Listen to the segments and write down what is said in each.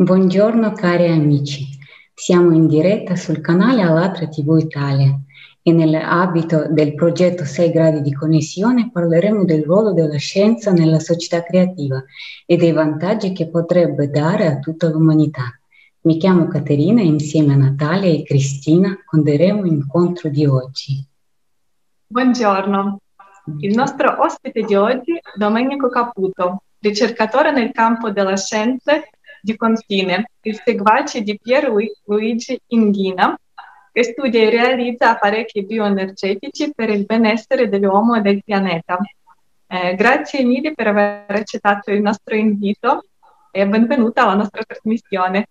Buongiorno cari amici, siamo in diretta sul canale Alatra TV Italia e nell'ambito del progetto 6 gradi di connessione parleremo del ruolo della scienza nella società creativa e dei vantaggi che potrebbe dare a tutta l'umanità. Mi chiamo Caterina e insieme a Natalia e Cristina conderemo l'incontro di oggi. Buongiorno, il nostro ospite di oggi è Domenico Caputo, ricercatore nel campo della scienza di confine, il seguace di Pier Luigi Inghina, che studia e realizza apparecchi bioenergetici per il benessere dell'uomo e del pianeta. Eh, grazie mille per aver accettato il nostro invito e benvenuta alla nostra trasmissione.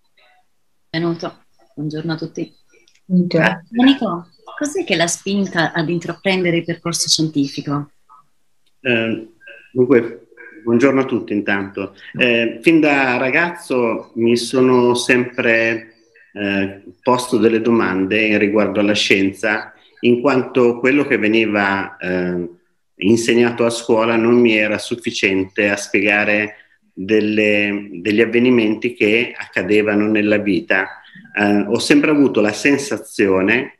Benvenuto, buongiorno a tutti. Buongiorno. Nico, cos'è che l'ha spinta ad intraprendere il percorso scientifico? Eh, dunque, Buongiorno a tutti intanto. Eh, fin da ragazzo mi sono sempre eh, posto delle domande riguardo alla scienza, in quanto quello che veniva eh, insegnato a scuola non mi era sufficiente a spiegare delle, degli avvenimenti che accadevano nella vita. Eh, ho sempre avuto la sensazione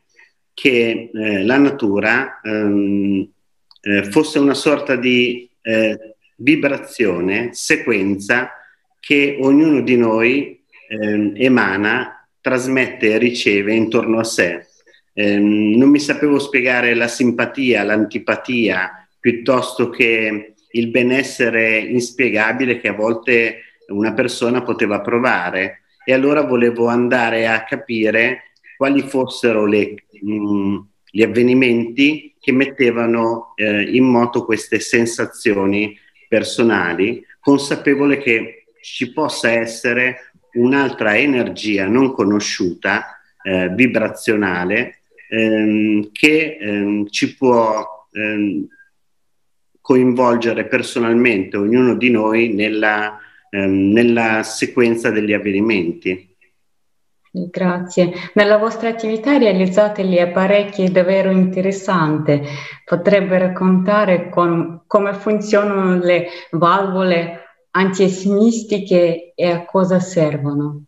che eh, la natura ehm, eh, fosse una sorta di vibrazione, sequenza che ognuno di noi eh, emana, trasmette e riceve intorno a sé. Eh, non mi sapevo spiegare la simpatia, l'antipatia, piuttosto che il benessere inspiegabile che a volte una persona poteva provare. E allora volevo andare a capire quali fossero le, mh, mm, gli avvenimenti che mettevano eh, in moto queste sensazioni personali, consapevole che ci possa essere un'altra energia non conosciuta, eh, vibrazionale, ehm, che ehm, ci può ehm, coinvolgere personalmente ognuno di noi nella, ehm, nella sequenza degli avvenimenti. Grazie. Nella vostra attività realizzate gli apparecchi davvero interessanti. Potrebbe raccontare con, come funzionano le valvole antiesmistiche e a cosa servono?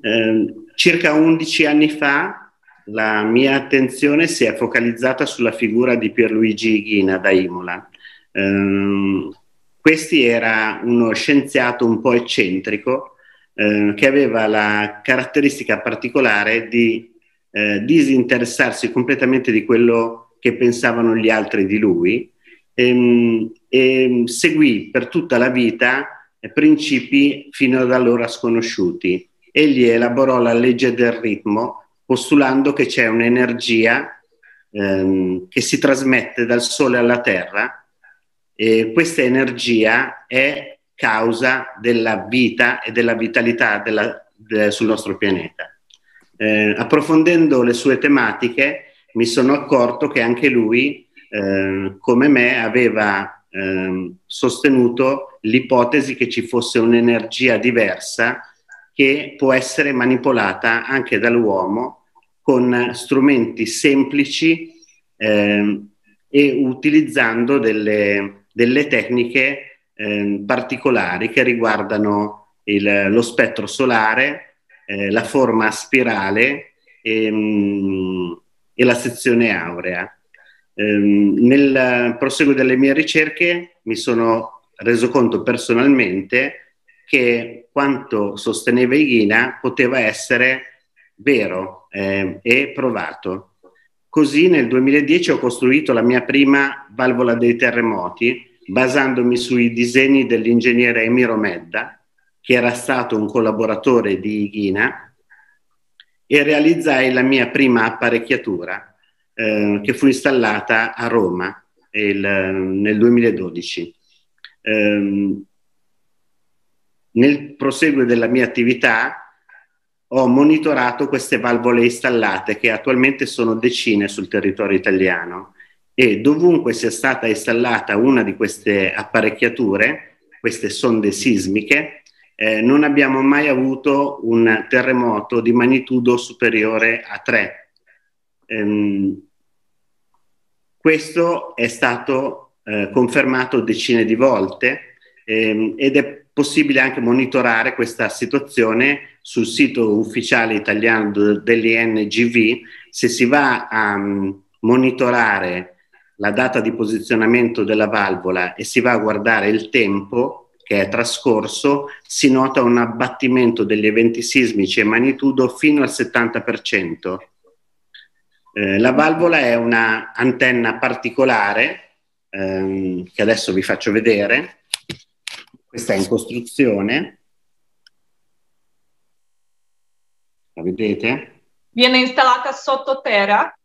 Eh, circa 11 anni fa la mia attenzione si è focalizzata sulla figura di Pierluigi Ghina da Imola. Eh, questi era uno scienziato un po' eccentrico eh, che aveva la caratteristica particolare di eh, disinteressarsi completamente di quello che pensavano gli altri di lui ehm, e seguì per tutta la vita eh, principi fino ad allora sconosciuti. Egli elaborò la legge del ritmo postulando che c'è un'energia ehm, che si trasmette dal Sole alla Terra e questa energia è causa della vita e della vitalità della, de, sul nostro pianeta. Eh, approfondendo le sue tematiche mi sono accorto che anche lui, eh, come me, aveva eh, sostenuto l'ipotesi che ci fosse un'energia diversa che può essere manipolata anche dall'uomo con strumenti semplici eh, e utilizzando delle, delle tecniche eh, particolari che riguardano il, lo spettro solare, eh, la forma spirale e, mh, mm, e la sezione aurea. Ehm, nel proseguo delle mie ricerche mi sono reso conto personalmente che quanto sosteneva Ighina poteva essere vero eh, e provato. Così nel 2010 ho costruito la mia prima valvola dei terremoti basandomi sui disegni dell'ingegnere Emiro Medda, che era stato un collaboratore di Ghina, e realizzai la mia prima apparecchiatura eh, che fu installata a Roma il, nel 2012. Eh, nel proseguo della mia attività ho monitorato queste valvole installate che attualmente sono decine sul territorio italiano e dovunque sia stata installata una di queste apparecchiature, queste sonde sismiche, eh, non abbiamo mai avuto un terremoto di magnitudo superiore a 3. Ehm, questo è stato eh, confermato decine di volte ehm, ed è possibile anche monitorare questa situazione sul sito ufficiale italiano dell'INGV. Se si va a um, monitorare la data di posizionamento della valvola e si va a guardare il tempo che è trascorso, si nota un abbattimento degli eventi sismici e magnitudo fino al 70%. Eh, la valvola è una antenna particolare ehm, che adesso vi faccio vedere. Questa è in costruzione. La vedete? Viene installata sottoterra?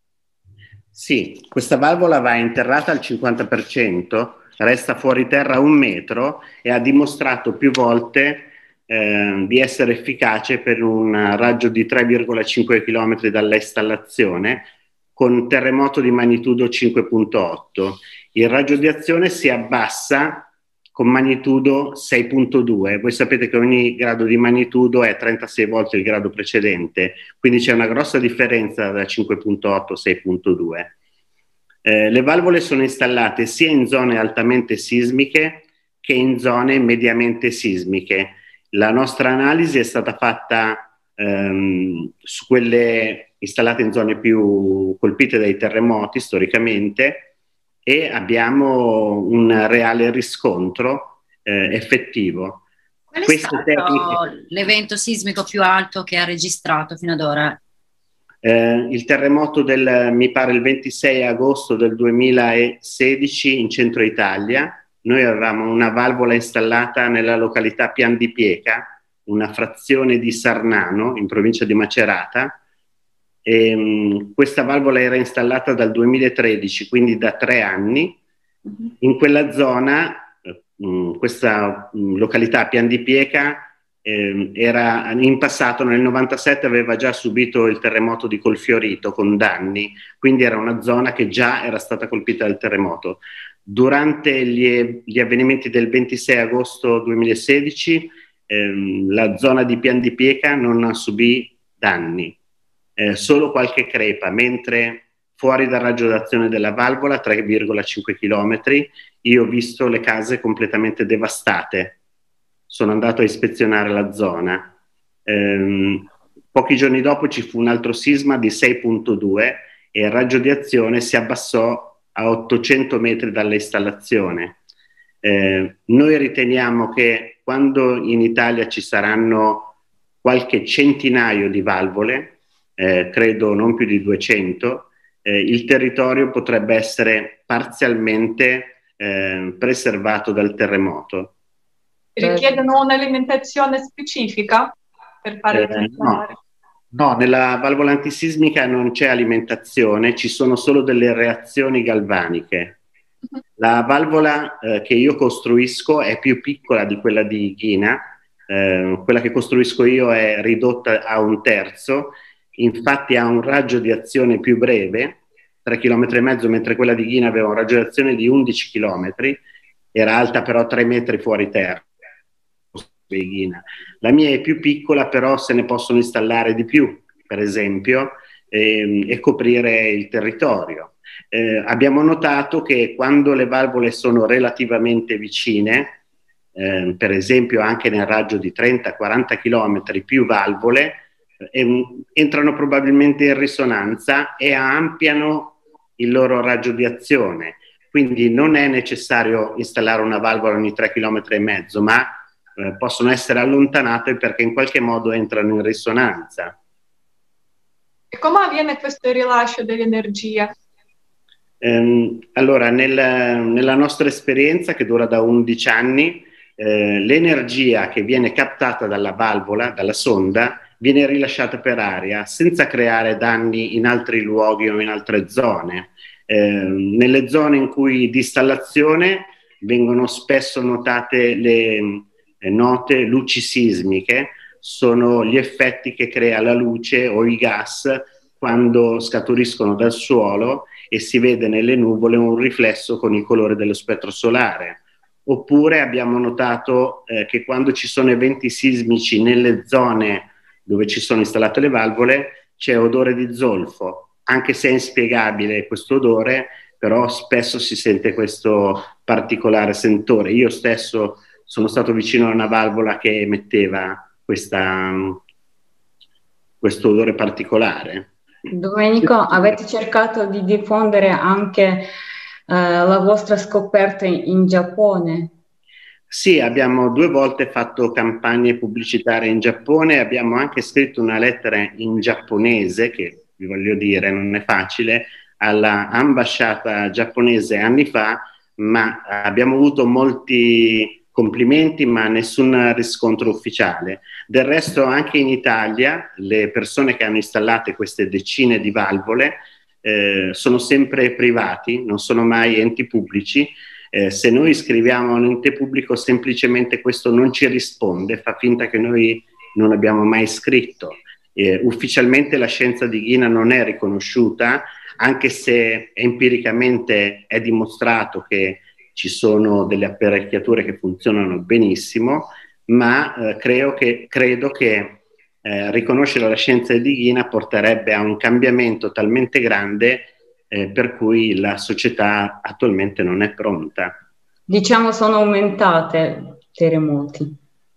Sì, questa valvola va interrata al 50%, resta fuori terra un metro e ha dimostrato più volte eh, di essere efficace per un raggio di 3,5 km dall'installazione con terremoto di magnitudo 5.8. Il raggio di azione si abbassa con magnitudo 6.2. Voi sapete che ogni grado di magnitudo è 36 volte il grado precedente, quindi c'è una grossa differenza da 5.8 a 6.2. Eh, le valvole sono installate sia in zone altamente sismiche che in zone mediamente sismiche. La nostra analisi è stata fatta ehm, su quelle installate in zone più colpite dai terremoti storicamente e abbiamo un reale riscontro eh, effettivo. Qual è Queste stato tecniche... l'evento sismico più alto che ha registrato fino ad ora? Eh, il terremoto del, mi pare, il 26 agosto del 2016 in centro Italia. Noi avevamo una valvola installata nella località Pian di Pieca, una frazione di Sarnano, in provincia di Macerata, e, um, questa valvola era installata dal 2013, quindi da tre anni. Mhm. In quella zona, um, questa um, località Pian di Pieca, eh, era, in passato nel 97 aveva già subito il terremoto di Colfiorito con danni, quindi era una zona che già era stata colpita dal terremoto. Durante gli, gli avvenimenti del 26 agosto 2016 ehm, la zona di Pian di Pieca non subì danni eh, solo qualche crepa, mentre fuori dal raggio d'azione della valvola, 3,5 km, io ho visto le case completamente devastate. Sono andato a ispezionare la zona. Eh, pochi giorni dopo ci fu un altro sisma di 6.2 e il raggio di azione si abbassò a 800 metri dall'installazione. Eh, noi riteniamo che quando in Italia ci saranno qualche centinaio di valvole, eh, credo non più di 200, eh, il territorio potrebbe essere parzialmente eh, preservato dal terremoto. Richiedono un'alimentazione specifica per fare eh, no. no, nella valvola antisismica non c'è alimentazione, ci sono solo delle reazioni galvaniche. Mhm. La valvola eh, che io costruisco è più piccola di quella di Ghina, eh, quella che costruisco io è ridotta a un terzo infatti ha un raggio di azione più breve, 3 km e mezzo, mentre quella di Ghina aveva un raggio di azione di 11 km, era alta però 3 metri fuori terra. La mia è più piccola, però se ne possono installare di più, per esempio, ehm, e coprire il territorio. Eh, abbiamo notato che quando le valvole sono relativamente vicine, eh, per esempio anche nel raggio di 30-40 km più valvole, entrano probabilmente in risonanza e ampliano il loro raggio di azione. Quindi non è necessario installare una valvola ogni 3 km e mezzo, ma eh, possono essere allontanate perché in qualche modo entrano in risonanza. E come avviene questo rilascio dell'energia? Ehm, allora, nel, nella nostra esperienza, che dura da 11 anni, eh, l'energia che viene captata dalla valvola, dalla sonda, viene rilasciata per aria senza creare danni in altri luoghi o in altre zone. Eh, nelle zone in cui di installazione vengono spesso notate le eh, note luci sismiche, sono gli effetti che crea la luce o i gas quando scaturiscono dal suolo e si vede nelle nuvole un riflesso con il colore dello spettro solare. Oppure abbiamo notato eh, che quando ci sono eventi sismici nelle zone dove ci sono installate le valvole, c'è odore di zolfo, anche se è inspiegabile questo odore, però spesso si sente questo particolare sentore. Io stesso sono stato vicino a una valvola che emetteva questa, questo odore particolare. Domenico, avete cercato di diffondere anche eh, la vostra scoperta in Giappone? Sì, abbiamo due volte fatto campagne pubblicitarie in Giappone, abbiamo anche scritto una lettera in giapponese, che vi voglio dire non è facile, all'ambasciata giapponese anni fa, ma abbiamo avuto molti complimenti ma nessun riscontro ufficiale. Del resto anche in Italia le persone che hanno installato queste decine di valvole eh, sono sempre privati, non sono mai enti pubblici eh, se noi scriviamo a un ente pubblico semplicemente questo non ci risponde, fa finta che noi non abbiamo mai scritto. Eh, ufficialmente la scienza di Ghina non è riconosciuta, anche se empiricamente è dimostrato che ci sono delle apparecchiature che funzionano benissimo, ma eh, credo che, credo che eh, riconoscere la scienza di Ghina porterebbe a un cambiamento talmente grande eh, per cui la società attualmente non è pronta. Diciamo sono aumentate terremoti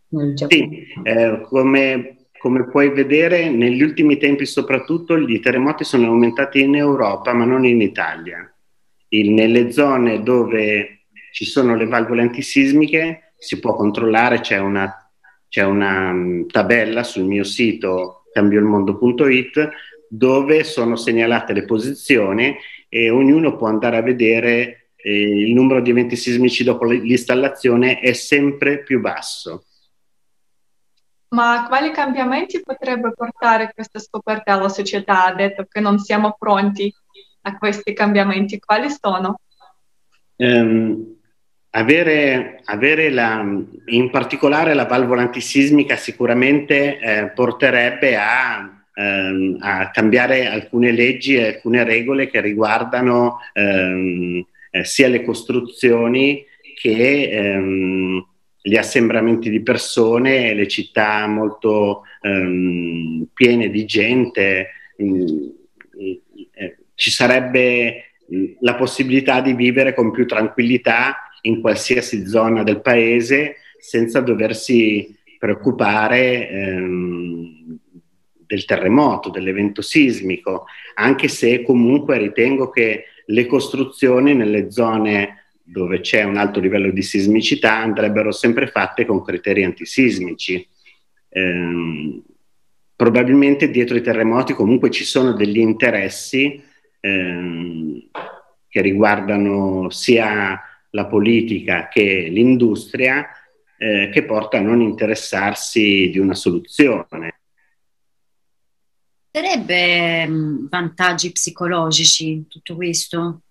nel Giappone. Sì, eh, come, come puoi vedere negli ultimi tempi soprattutto i terremoti sono aumentati in Europa ma non in Italia. Il, nelle zone dove ci sono le valvole antisismiche si può controllare, c'è una, c'è una um, tabella sul mio sito cambioilmondo.it dove sono segnalate le posizioni e ognuno può andare a vedere eh, il numero di eventi sismici dopo l'installazione è sempre più basso. Ma quali cambiamenti potrebbe portare questa scoperta alla società? Ha detto che non siamo pronti a questi cambiamenti. Quali sono? Um, avere, avere la, in particolare la valvola antisismica sicuramente eh, porterebbe a ehm, a cambiare alcune leggi e alcune regole che riguardano ehm, eh, sia le costruzioni che ehm, gli assembramenti di persone, le città molto ehm, piene di gente. Mh, eh, ci sarebbe la possibilità di vivere con più tranquillità in qualsiasi zona del paese senza doversi preoccupare ehm, del terremoto, dell'evento sismico, anche se comunque ritengo che le costruzioni nelle zone dove c'è un alto livello di sismicità andrebbero sempre fatte con criteri antisismici. Eh, probabilmente dietro i terremoti comunque ci sono degli interessi eh, che riguardano sia la politica che l'industria eh, che porta a non interessarsi di una soluzione porterebbe mm, vantaggi psicologici tutto questo?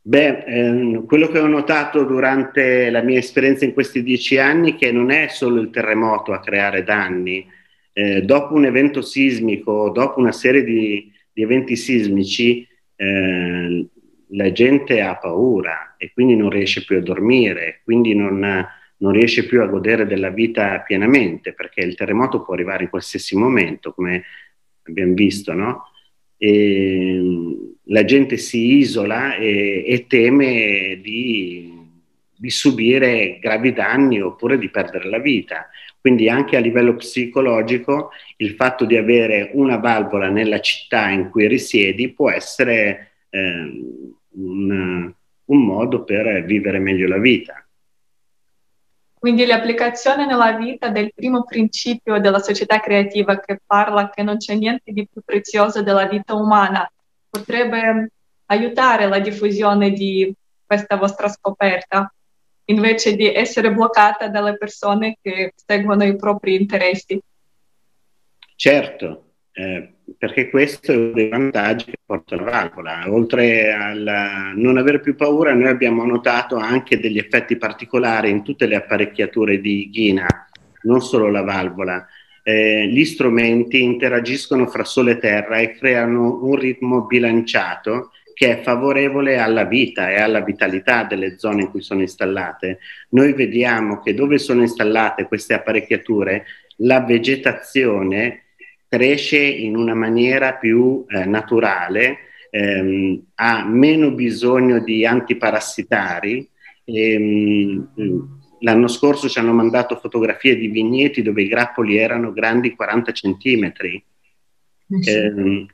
Beh, ehm, quello che ho notato durante la mia esperienza in questi dieci anni è che non è solo il terremoto a creare danni. Eh, dopo un evento sismico, dopo una serie di, di eventi sismici, eh, la gente ha paura e quindi non riesce più a dormire, quindi non, non riesce più a godere della vita pienamente, perché il terremoto può arrivare in qualsiasi momento, come abbiamo visto, no? E la gente si isola e, e teme di, di, subire gravi danni oppure di perdere la vita. Quindi anche a livello psicologico il fatto di avere una valvola nella città in cui risiedi può essere eh, un, un modo per vivere meglio la vita. Quindi l'applicazione nella vita del primo principio della società creativa che parla che non c'è niente di più prezioso della vita umana potrebbe aiutare la diffusione di questa vostra scoperta invece di essere bloccata dalle persone che seguono i propri interessi. Certo, eh, perché questo è uno dei vantaggi che porta la valvola. Oltre a non avere più paura, noi abbiamo notato anche degli effetti particolari in tutte le apparecchiature di Ghina, non solo la valvola. Eh, gli strumenti interagiscono fra sole e terra e creano un ritmo bilanciato che è favorevole alla vita e alla vitalità delle zone in cui sono installate. Noi vediamo che dove sono installate queste apparecchiature, la vegetazione cresce in una maniera più eh, naturale, ehm, ha meno bisogno di antiparassitari, ehm, l'anno scorso ci hanno mandato fotografie di vigneti dove i grappoli erano grandi 40 centimetri. Eh, eh,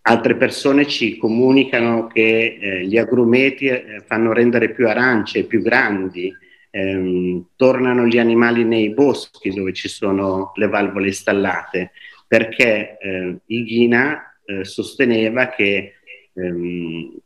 altre persone ci comunicano che eh, gli agrumeti eh, fanno rendere più arance, più grandi, ehm, tornano gli animali nei boschi dove ci sono le valvole installate, perché eh, Ighina eh, sosteneva che ehm,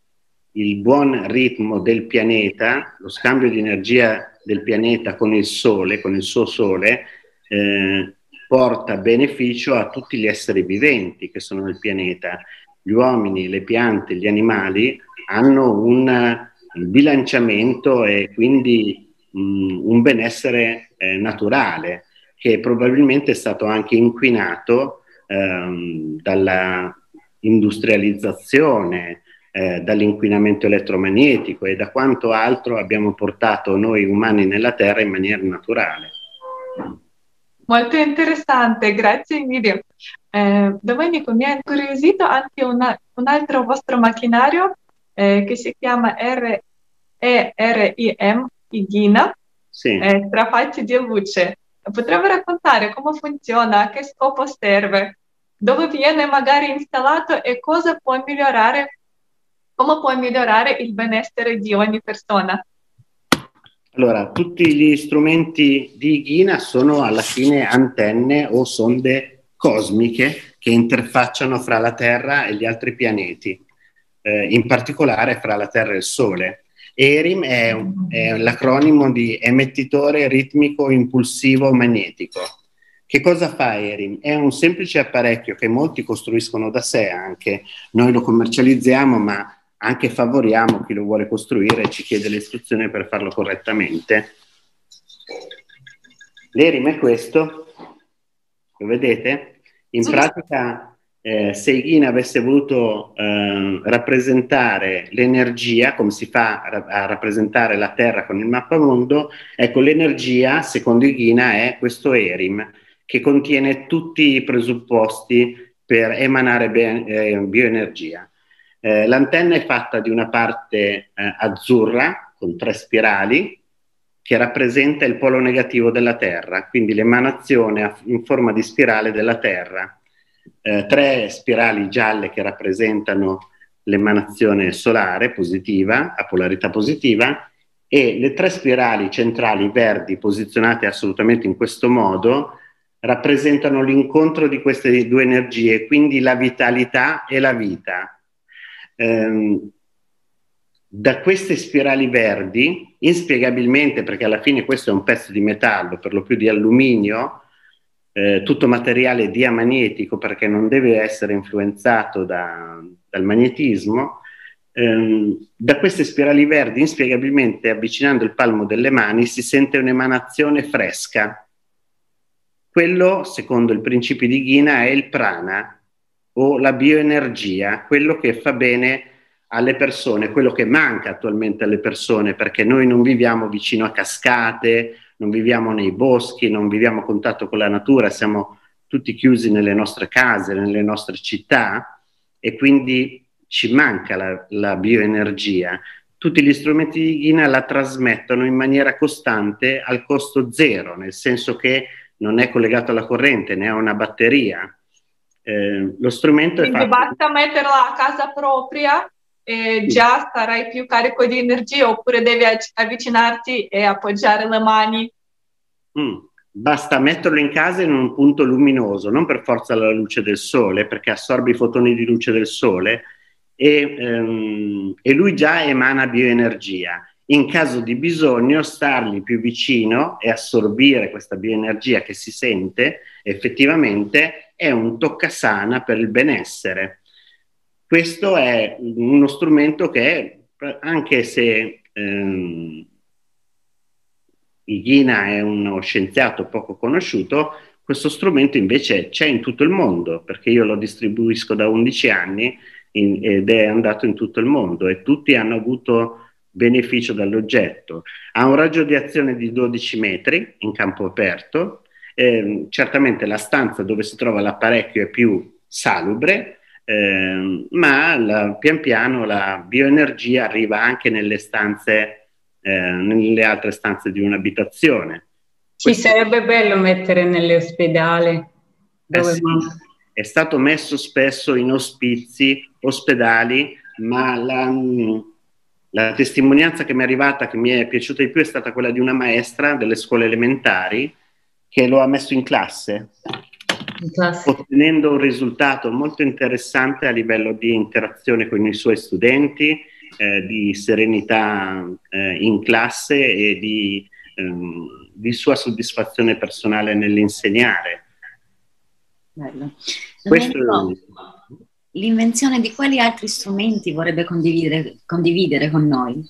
il buon ritmo del pianeta, lo scambio di energia del pianeta con il Sole, con il suo Sole, eh, porta beneficio a tutti gli esseri viventi che sono nel pianeta. Gli uomini, le piante, gli animali hanno un bilanciamento e quindi mh, un benessere eh, naturale che probabilmente è stato anche inquinato ehm, dalla industrializzazione, eh, dall'inquinamento elettromagnetico e da quanto altro abbiamo portato noi umani nella Terra in maniera naturale. Molto interessante, grazie mille. Eh, Domenico, mi ha incuriosito anche una, un altro vostro macchinario eh, che si chiama RERIM, Igina, sì. eh, Strafacci di luce. Potrebbe raccontare come funziona, a che scopo serve, dove viene magari installato e cosa può migliorare come può migliorare il benessere di ogni persona? Allora, tutti gli strumenti di Ghina sono alla fine antenne o sonde cosmiche che interfacciano fra la Terra e gli altri pianeti, eh, in particolare fra la Terra e il Sole. ERIM è, è l'acronimo di emettitore ritmico impulsivo magnetico. Che cosa fa ERIM? È un semplice apparecchio che molti costruiscono da sé anche, noi lo commercializziamo ma anche favoriamo chi lo vuole costruire e ci chiede le istruzioni per farlo correttamente. L'ERIM è questo, lo vedete? In pratica, eh, se Ghina avesse voluto eh, rappresentare l'energia, come si fa a, a, rappresentare la Terra con il mappamondo, ecco l'energia, secondo Ghina, è questo ERIM, che contiene tutti i presupposti per emanare be- eh, bioenergia. Eh, l'antenna è fatta di una parte eh, azzurra con tre spirali che rappresenta il polo negativo della Terra, quindi l'emanazione in forma di spirale della Terra. Eh, tre spirali gialle che rappresentano l'emanazione solare positiva, a polarità positiva, e le tre spirali centrali verdi posizionate assolutamente in questo modo rappresentano l'incontro di queste due energie, quindi la vitalità e la vita. Ehm, da queste spirali verdi, inspiegabilmente, perché alla fine questo è un pezzo di metallo, per lo più di alluminio, eh, tutto materiale diamagnetico perché non deve essere influenzato da, dal magnetismo, ehm, da queste spirali verdi, inspiegabilmente, avvicinando il palmo delle mani, si sente un'emanazione fresca. Quello, secondo il principio di Ghina, è il prana, o la bioenergia, quello che fa bene alle persone, quello che manca attualmente alle persone, perché noi non viviamo vicino a cascate, non viviamo nei boschi, non viviamo a contatto con la natura, siamo tutti chiusi nelle nostre case, nelle nostre città e quindi ci manca la, la bioenergia. Tutti gli strumenti di Ghina la trasmettono in maniera costante al costo zero, nel senso che non è collegato alla corrente, ne ha una batteria eh, lo strumento Quindi è fatto... basta metterla a casa propria e già sarai più carico di energia oppure devi avvicinarti e appoggiare le mani? Mm. Basta metterlo in casa in un punto luminoso, non per forza la luce del sole, perché assorbe i fotoni di luce del sole e, ehm, e lui già emana bioenergia. In caso di bisogno, stargli più vicino e assorbire questa bioenergia che si sente effettivamente è un toccasana per il benessere. Questo è uno strumento che, anche se ehm, Ighina è uno scienziato poco conosciuto, questo strumento invece c'è in tutto il mondo, perché io lo distribuisco da 11 anni in, ed è andato in tutto il mondo e tutti hanno avuto beneficio dall'oggetto. Ha un raggio di azione di 12 metri in campo aperto, eh, certamente la stanza dove si trova l'apparecchio è più salubre, eh, ma la, pian piano la bioenergia arriva anche nelle stanze eh, nelle altre stanze di un'abitazione. Ci Questo... sarebbe bello mettere nelle ospedali. Eh sì, è stato messo spesso in ospizi, ospedali, ma la, la testimonianza che mi è arrivata, che mi è piaciuta di più, è stata quella di una maestra delle scuole elementari che lo ha messo in classe, ottenendo un risultato molto interessante a livello di interazione con i suoi studenti, eh, di serenità eh, in classe e di, ehm, di, sua soddisfazione personale nell'insegnare. Bello. Questo... L'invenzione di quali altri strumenti vorrebbe condividere, condividere con noi?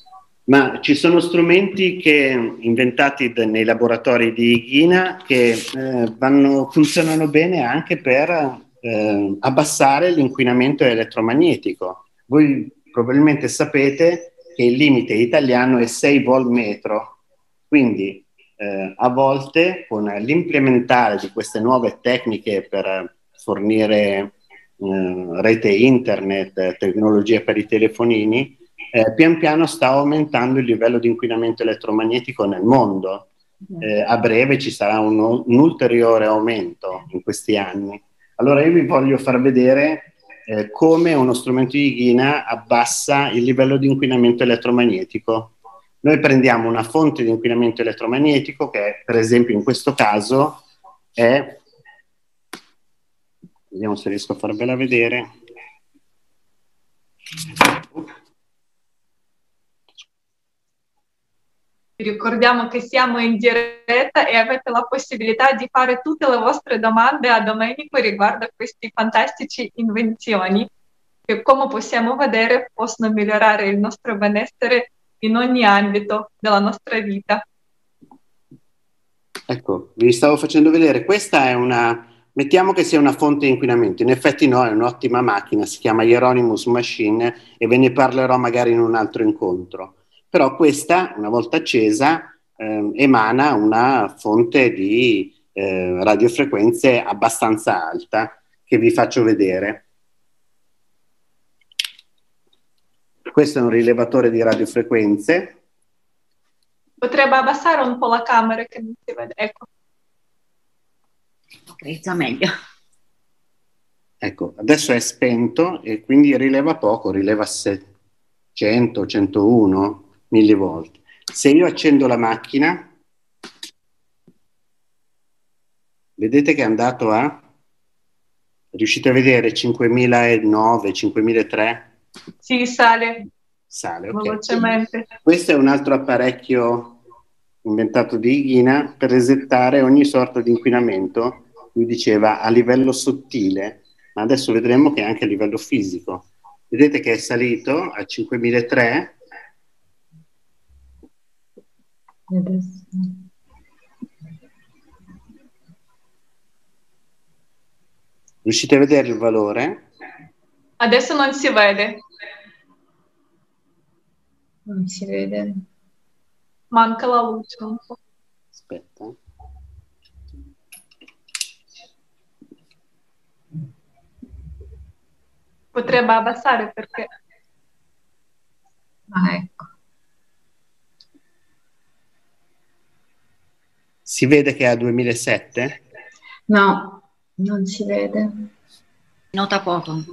Ma ci sono strumenti che, inventati nei laboratori di Ghina che eh, vanno, funzionano bene anche per eh, abbassare l'inquinamento elettromagnetico. Voi probabilmente sapete che il limite italiano è 6 volt metro, quindi eh, a volte con l'implementare di queste nuove tecniche per fornire eh, rete internet, tecnologie per i telefonini, eh, pian piano sta aumentando il livello di inquinamento elettromagnetico nel mondo. Eh, a breve ci sarà un, un, ulteriore aumento in questi anni. Allora io vi voglio far vedere eh, come uno strumento di Ghina abbassa il livello di inquinamento elettromagnetico. Noi prendiamo una fonte di inquinamento elettromagnetico che per esempio in questo caso è, vediamo se riesco a farvela vedere, ricordiamo che siamo in diretta e avete la possibilità di fare tutte le vostre domande a Domenico riguardo a queste fantastiche invenzioni che, come possiamo vedere, possono migliorare il nostro benessere in ogni ambito della nostra vita. Ecco, vi stavo facendo vedere, questa è una, mettiamo che sia una fonte di inquinamento, in effetti no, è un'ottima macchina, si chiama Hieronymus Machine e ve ne parlerò magari in un altro incontro però questa, una volta accesa, eh, emana una fonte di eh, radiofrequenze abbastanza alta che vi faccio vedere. Questo è un rilevatore di radiofrequenze. Potrebbe abbassare un po' la camera che non si vede, ecco. Ok, già meglio. Ecco, adesso è spento e quindi rileva poco, rileva 100, 101, millivolt. Se io accendo la macchina, vedete che è andato a... Riuscite a vedere 5009, 5003? Sì, sale. Sale, ok. Velocemente. Questo è un altro apparecchio inventato di Ighina per resettare ogni sorta di inquinamento, lui diceva a livello sottile, ma adesso vedremo che anche a livello fisico. Vedete che è salito a 5003 Adesso. Riuscite a vedere il valore? Adesso non si vede. Non si vede. Manca la luce un po'. Aspetta. Potrebbe abbassare perché... Ah, ecco. Si vede che è a 2007? No, non si vede. Nota poco.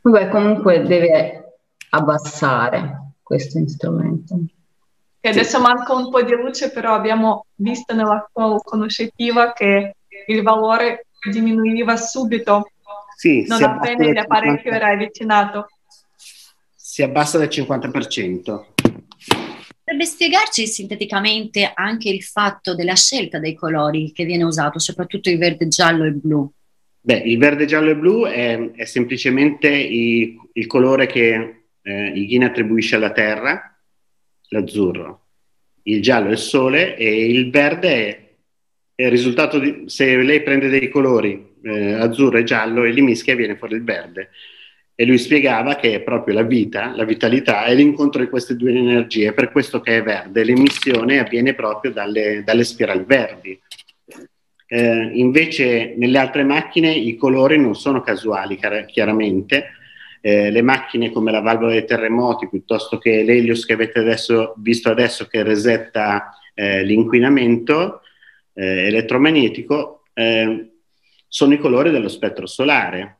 Vabbè, comunque deve abbassare questo strumento. E adesso manca un po' di luce, però abbiamo visto nella conoscitiva che il valore diminuiva subito, sì, non appena l'apparecchio era avvicinato. Si abbassa del 50%. Potrebbe spiegarci sinteticamente anche il fatto della scelta dei colori che viene usato, soprattutto il verde, giallo e blu? Beh, il verde, giallo e blu è, è semplicemente i, il colore che eh, Ighina attribuisce alla Terra, l'azzurro. Il giallo è il sole e il verde è, è il risultato di... se lei prende dei colori eh, azzurro e giallo e li mischia viene fuori il verde e lui spiegava che è proprio la vita, la vitalità è l'incontro di queste due energie, per questo che è verde, l'emissione avviene proprio dalle, dalle spirali verdi. Eh, invece nelle altre macchine i colori non sono casuali chiaramente, eh, le macchine come la valvola dei terremoti piuttosto che l'Helios che avete adesso, visto adesso che resetta eh, l'inquinamento eh, elettromagnetico, eh, sono i colori dello spettro solare,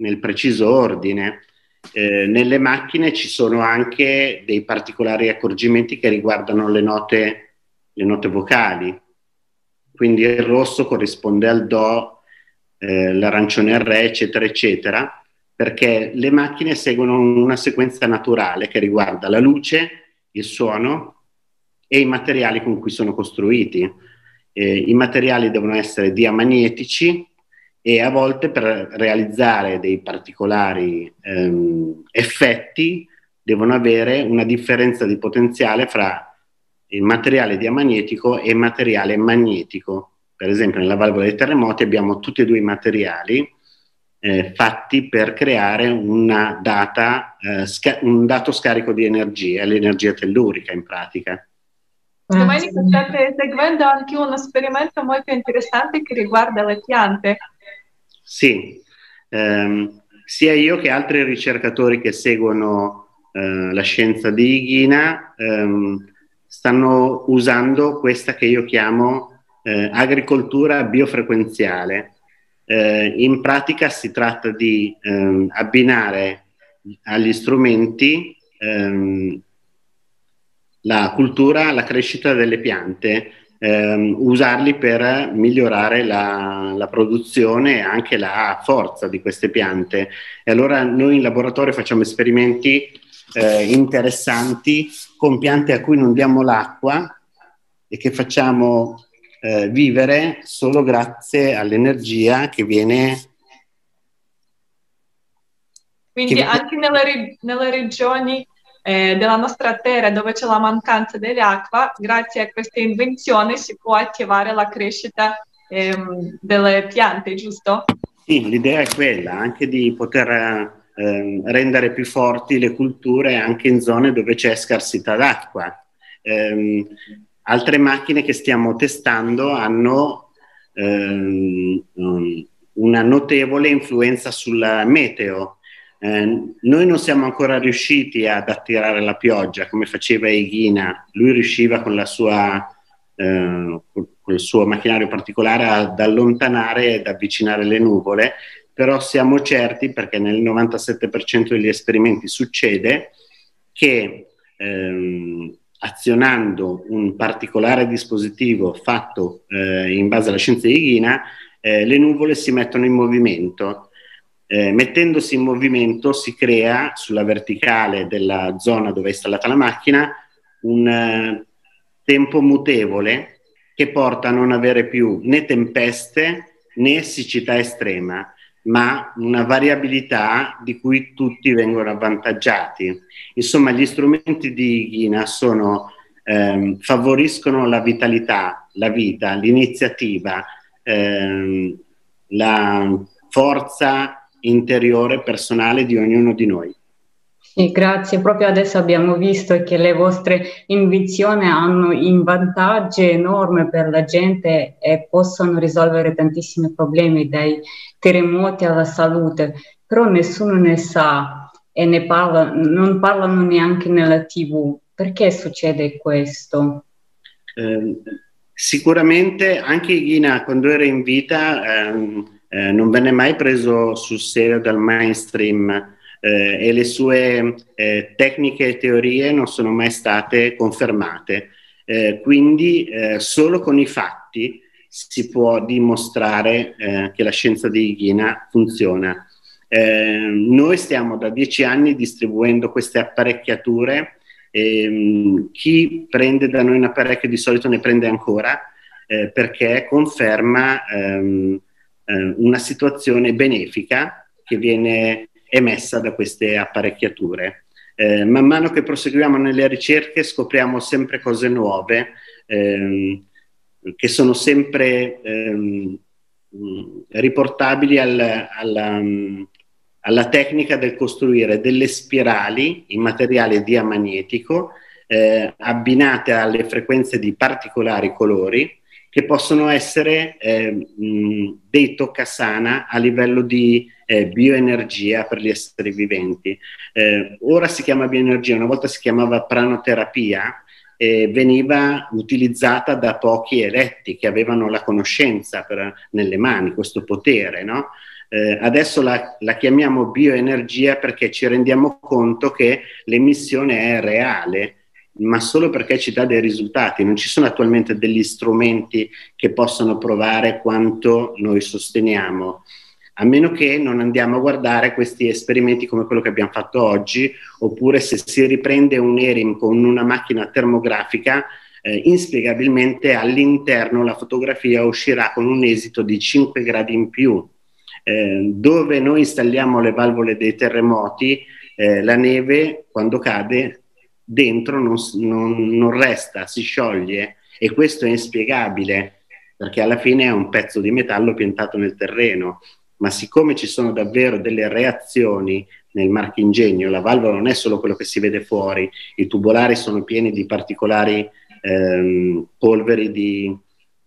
nel preciso ordine. Eh, nelle macchine ci sono anche dei particolari accorgimenti che riguardano le note, le note vocali. Quindi il rosso corrisponde al Do, eh, l'arancione al Re, eccetera, eccetera perché le macchine seguono una sequenza naturale che riguarda la luce, il suono e i materiali con cui sono costruiti. Eh, I materiali devono essere diamagnetici e a volte per realizzare dei particolari ehm, effetti devono avere una differenza di potenziale fra il materiale diamagnetico e il materiale magnetico. Per esempio nella valvola dei terremoti abbiamo tutti e due i materiali eh, fatti per creare data, eh, sca- un dato scarico di energia, l'energia tellurica in pratica. Domenico, state seguendo anche uno esperimento molto interessante che riguarda le piante. Sì, ehm, sia io che altri ricercatori che seguono eh, la scienza di Ighina ehm, stanno usando questa che io chiamo eh, agricoltura biofrequenziale. Eh, in pratica si tratta di ehm, abbinare agli strumenti ehm, la cultura, la crescita delle piante, ehm, usarli per migliorare la, la, produzione e anche la forza di queste piante. E allora noi in laboratorio facciamo esperimenti eh, interessanti con piante a cui non diamo l'acqua e che facciamo eh, vivere solo grazie all'energia che viene. Quindi che anche nelle, nelle regioni eh, della nostra terra dove c'è la mancanza dell'acqua, grazie a questa invenzione si può attivare la crescita ehm, delle piante, giusto? Sì, l'idea è quella, anche di poter eh, rendere più forti le culture anche in zone dove c'è scarsità d'acqua. Eh, Altre macchine che stiamo testando hanno ehm, una notevole influenza sul meteo. Eh, noi non siamo ancora riusciti ad attirare la pioggia come faceva Eghina, lui riusciva con, sua, eh, con il suo macchinario particolare ad allontanare ed avvicinare le nuvole, però siamo certi, perché nel 97% degli esperimenti succede, che ehm, azionando un particolare dispositivo fatto eh, in base alla scienza di Ghina, eh, le nuvole si mettono in movimento. Eh, mettendosi in movimento si crea sulla verticale della zona dove è installata la macchina un eh, tempo mutevole che porta a non avere più né tempeste né siccità estrema ma una variabilità di cui tutti vengono avvantaggiati. Insomma, gli strumenti di Ghina sono, ehm, favoriscono la vitalità, la vita, l'iniziativa, ehm, la forza interiore personale di ognuno di noi. Sì, grazie. Proprio adesso abbiamo visto che le vostre invenzioni hanno un vantaggio enorme per la gente e possono risolvere tantissimi problemi, dai terremoti alla salute, però nessuno ne sa e ne parla, non parlano neanche nella TV. Perché succede questo? Eh, sicuramente anche Ghina, quando era in vita, ehm, eh, non venne mai preso sul serio dal mainstream eh, e le sue eh, tecniche e teorie non sono mai state confermate. Eh, quindi eh, solo con i fatti si può dimostrare che la scienza di Ghina funziona. Noi stiamo da dieci anni distribuendo queste apparecchiature. E, chi prende da noi un apparecchio di solito ne prende ancora perché conferma ehm, una situazione benefica che viene emessa da queste apparecchiature. Eh, man mano che proseguiamo nelle ricerche scopriamo sempre cose nuove ehm, che sono sempre ehm, riportabili al, alla, alla, tecnica del costruire delle spirali in materiale diamagnetico eh, abbinate alle frequenze di particolari colori che possono essere eh, dei toccasana a livello di eh, bioenergia per gli esseri viventi. Eh, ora si chiama bioenergia, una volta si chiamava pranoterapia e veniva utilizzata da pochi eletti che avevano la conoscenza per, nelle mani, questo potere, no? Eh, adesso la, la, chiamiamo bioenergia perché ci rendiamo conto che l'emissione è reale, ma solo perché ci dà dei risultati. Non ci sono attualmente degli strumenti che possano provare quanto noi sosteniamo, a meno che non andiamo a guardare questi esperimenti come quello che abbiamo fatto oggi, oppure se si riprende un ERIM con una macchina termografica, eh, inspiegabilmente all'interno la fotografia uscirà con un esito di 5 gradi in più eh, dove noi installiamo le valvole dei terremoti, eh, la neve quando cade dentro non, non, non resta, si scioglie. E questo è inspiegabile perché alla fine è un pezzo di metallo piantato nel terreno, ma siccome ci sono davvero delle reazioni nel marchingegno, la valvola non è solo quello che si vede fuori, i tubolari sono pieni di particolari ehm, polveri di,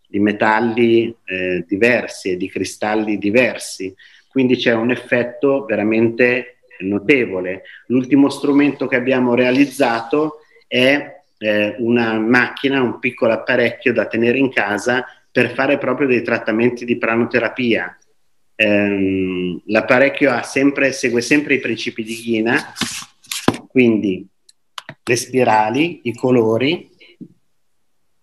di metalli eh, diversi e di cristalli diversi, quindi c'è un effetto veramente notevole. L'ultimo strumento che abbiamo realizzato è eh, una macchina, un piccolo apparecchio da tenere in casa per fare proprio dei trattamenti di pranoterapia. Eh, l'apparecchio sempre, segue sempre i principi di Ghina, quindi le spirali, i colori,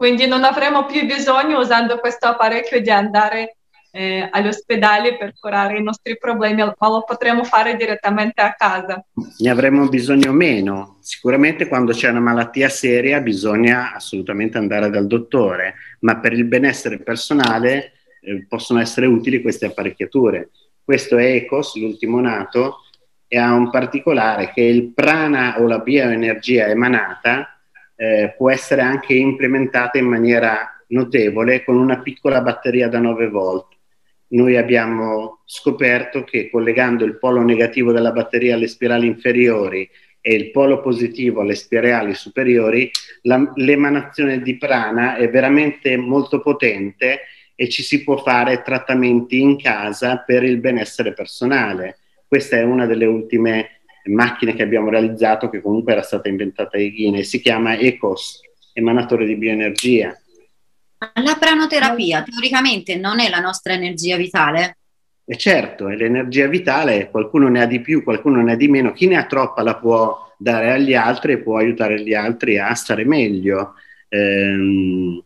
quindi non avremo più bisogno, usando questo apparecchio, di andare eh, agli ospedali per curare i nostri problemi, ma lo potremo fare direttamente a casa. Ne avremo bisogno meno. Sicuramente quando c'è una malattia seria bisogna assolutamente andare dal dottore, ma per il benessere personale eh, possono essere utili queste apparecchiature. Questo è ECOS, l'ultimo nato, e ha un particolare che il prana o la bioenergia emanata eh, può essere anche implementata in maniera notevole con una piccola batteria da 9 volt. Noi abbiamo scoperto che collegando il polo negativo della batteria alle spirali inferiori e il polo positivo alle spirali superiori, la, l'emanazione di prana è veramente molto potente e ci si può fare trattamenti in casa per il benessere personale. Questa è una delle ultime macchine che abbiamo realizzato, che comunque era stata inventata da Ghine, si chiama ECOS, emanatore di bioenergia. La pranoterapia teoricamente non è la nostra energia vitale? E certo, è l'energia vitale, qualcuno ne ha di più, qualcuno ne ha di meno, chi ne ha troppa la può dare agli altri e può aiutare gli altri a stare meglio. Ehm,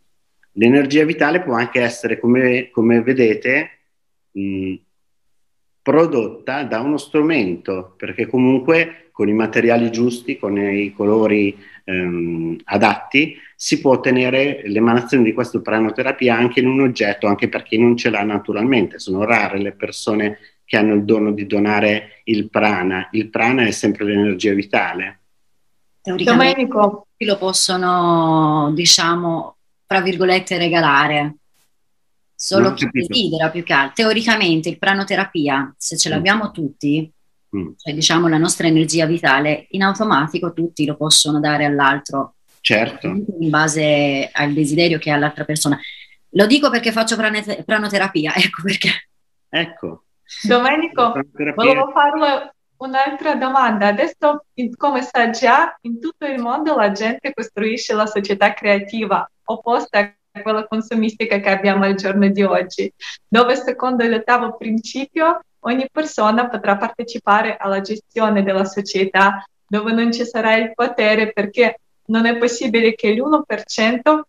l'energia vitale può anche essere, come, come vedete, mh, prodotta da uno strumento, perché comunque con i materiali giusti, con i colori ehm, adatti, si può ottenere l'emanazione di questa pranoterapia anche in un oggetto, anche per chi non ce l'ha naturalmente. Sono rare le persone che hanno il dono di donare il prana. Il prana è sempre l'energia vitale. Teoricamente Domenico. lo possono, diciamo, tra virgolette, regalare solo chi desidera più che altro. Teoricamente il pranoterapia, se ce mm. l'abbiamo tutti, mm. cioè diciamo la nostra energia vitale, in automatico tutti lo possono dare all'altro. Certo. In base al desiderio che ha l'altra persona. Lo dico perché faccio prane- pranoterapia, ecco perché. Ecco. Domenico, volevo farle un'altra domanda. Adesso, come sa già, in tutto il mondo la gente costruisce la società creativa opposta a quella consumistica che abbiamo al giorno di oggi, dove secondo l'ottavo principio ogni persona potrà partecipare alla gestione della società, dove non ci sarà il potere perché non è possibile che l'1%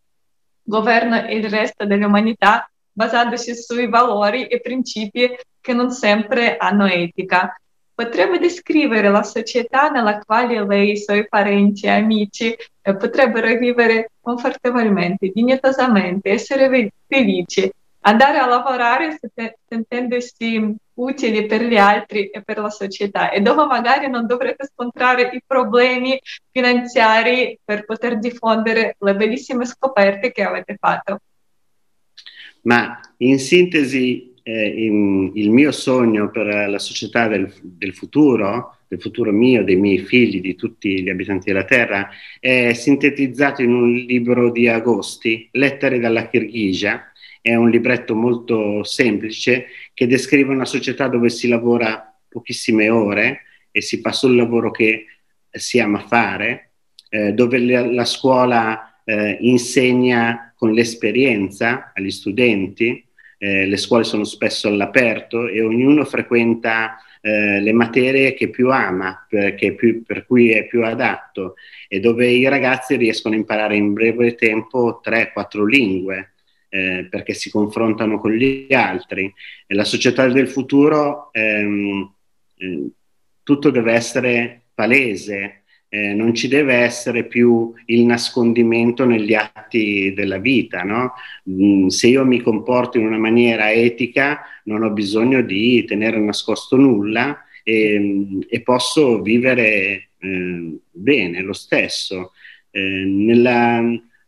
governa il resto dell'umanità basandosi sui valori e principi che non sempre hanno etica. Potrebbe descrivere la società nella quale lei, i suoi parenti e amici eh, potrebbero vivere confortevolmente, dignitosamente, essere felici, andare a lavorare sentendosi utili per gli altri e per la società e dove magari non dovrete scontrare i problemi finanziari per poter diffondere le bellissime scoperte che avete fatto. Ma in sintesi eh, in, il mio sogno per la società del, del, futuro, del futuro mio, dei miei figli, di tutti gli abitanti della Terra, è sintetizzato in un libro di Agosti, Lettere dalla Kirghisia. È un libretto molto semplice che descrive una società dove si lavora pochissime ore e si fa solo il lavoro che si ama fare, eh, dove la, la scuola eh, insegna con l'esperienza agli studenti, eh, le scuole sono spesso all'aperto e ognuno frequenta eh, le materie che più ama, più, per cui è più adatto e dove i ragazzi riescono a imparare in breve tempo 3-4 lingue. Eh, perché si confrontano con gli altri. E la società del futuro, ehm, eh, tutto deve essere palese, eh, non ci deve essere più il nascondimento negli atti della vita. No? Mm, se io mi comporto in una maniera etica, non ho bisogno di tenere nascosto nulla e, e posso vivere eh, bene lo stesso. Eh, nella,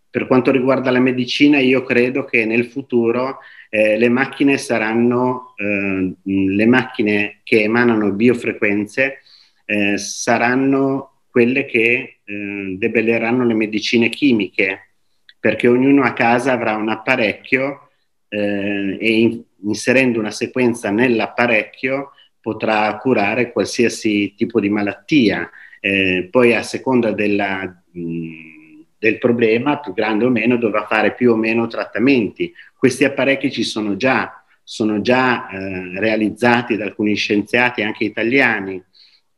per quanto riguarda la medicina, io credo che nel futuro eh, le macchine saranno eh, le macchine che emanano biofrequenze eh, saranno quelle che eh, debelleranno le medicine chimiche, perché ognuno a casa avrà un apparecchio eh, e in, inserendo una sequenza nell'apparecchio potrà curare qualsiasi tipo di malattia. Eh, poi a seconda della, mh, del problema, più grande o meno, dovrà fare più o meno trattamenti. Questi apparecchi ci sono già, sono già eh, realizzati da alcuni scienziati, anche italiani,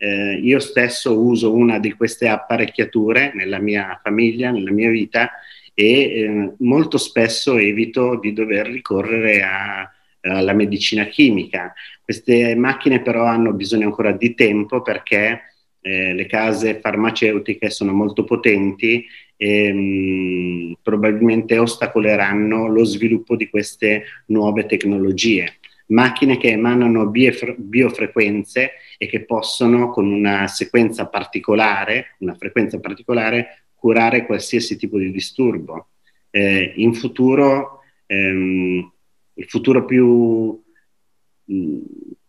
eh, io stesso uso una di queste apparecchiature nella mia famiglia, nella mia vita e eh, molto spesso evito di dover ricorrere a, alla medicina chimica. Queste macchine però hanno bisogno ancora di tempo perché eh, le case farmaceutiche sono molto potenti e mh, mm, probabilmente ostacoleranno lo sviluppo di queste nuove tecnologie macchine che emanano biofre- biofrequenze e che possono con una sequenza particolare, una frequenza particolare, curare qualsiasi tipo di disturbo. Eh, in futuro, ehm, il futuro più, mh, mm,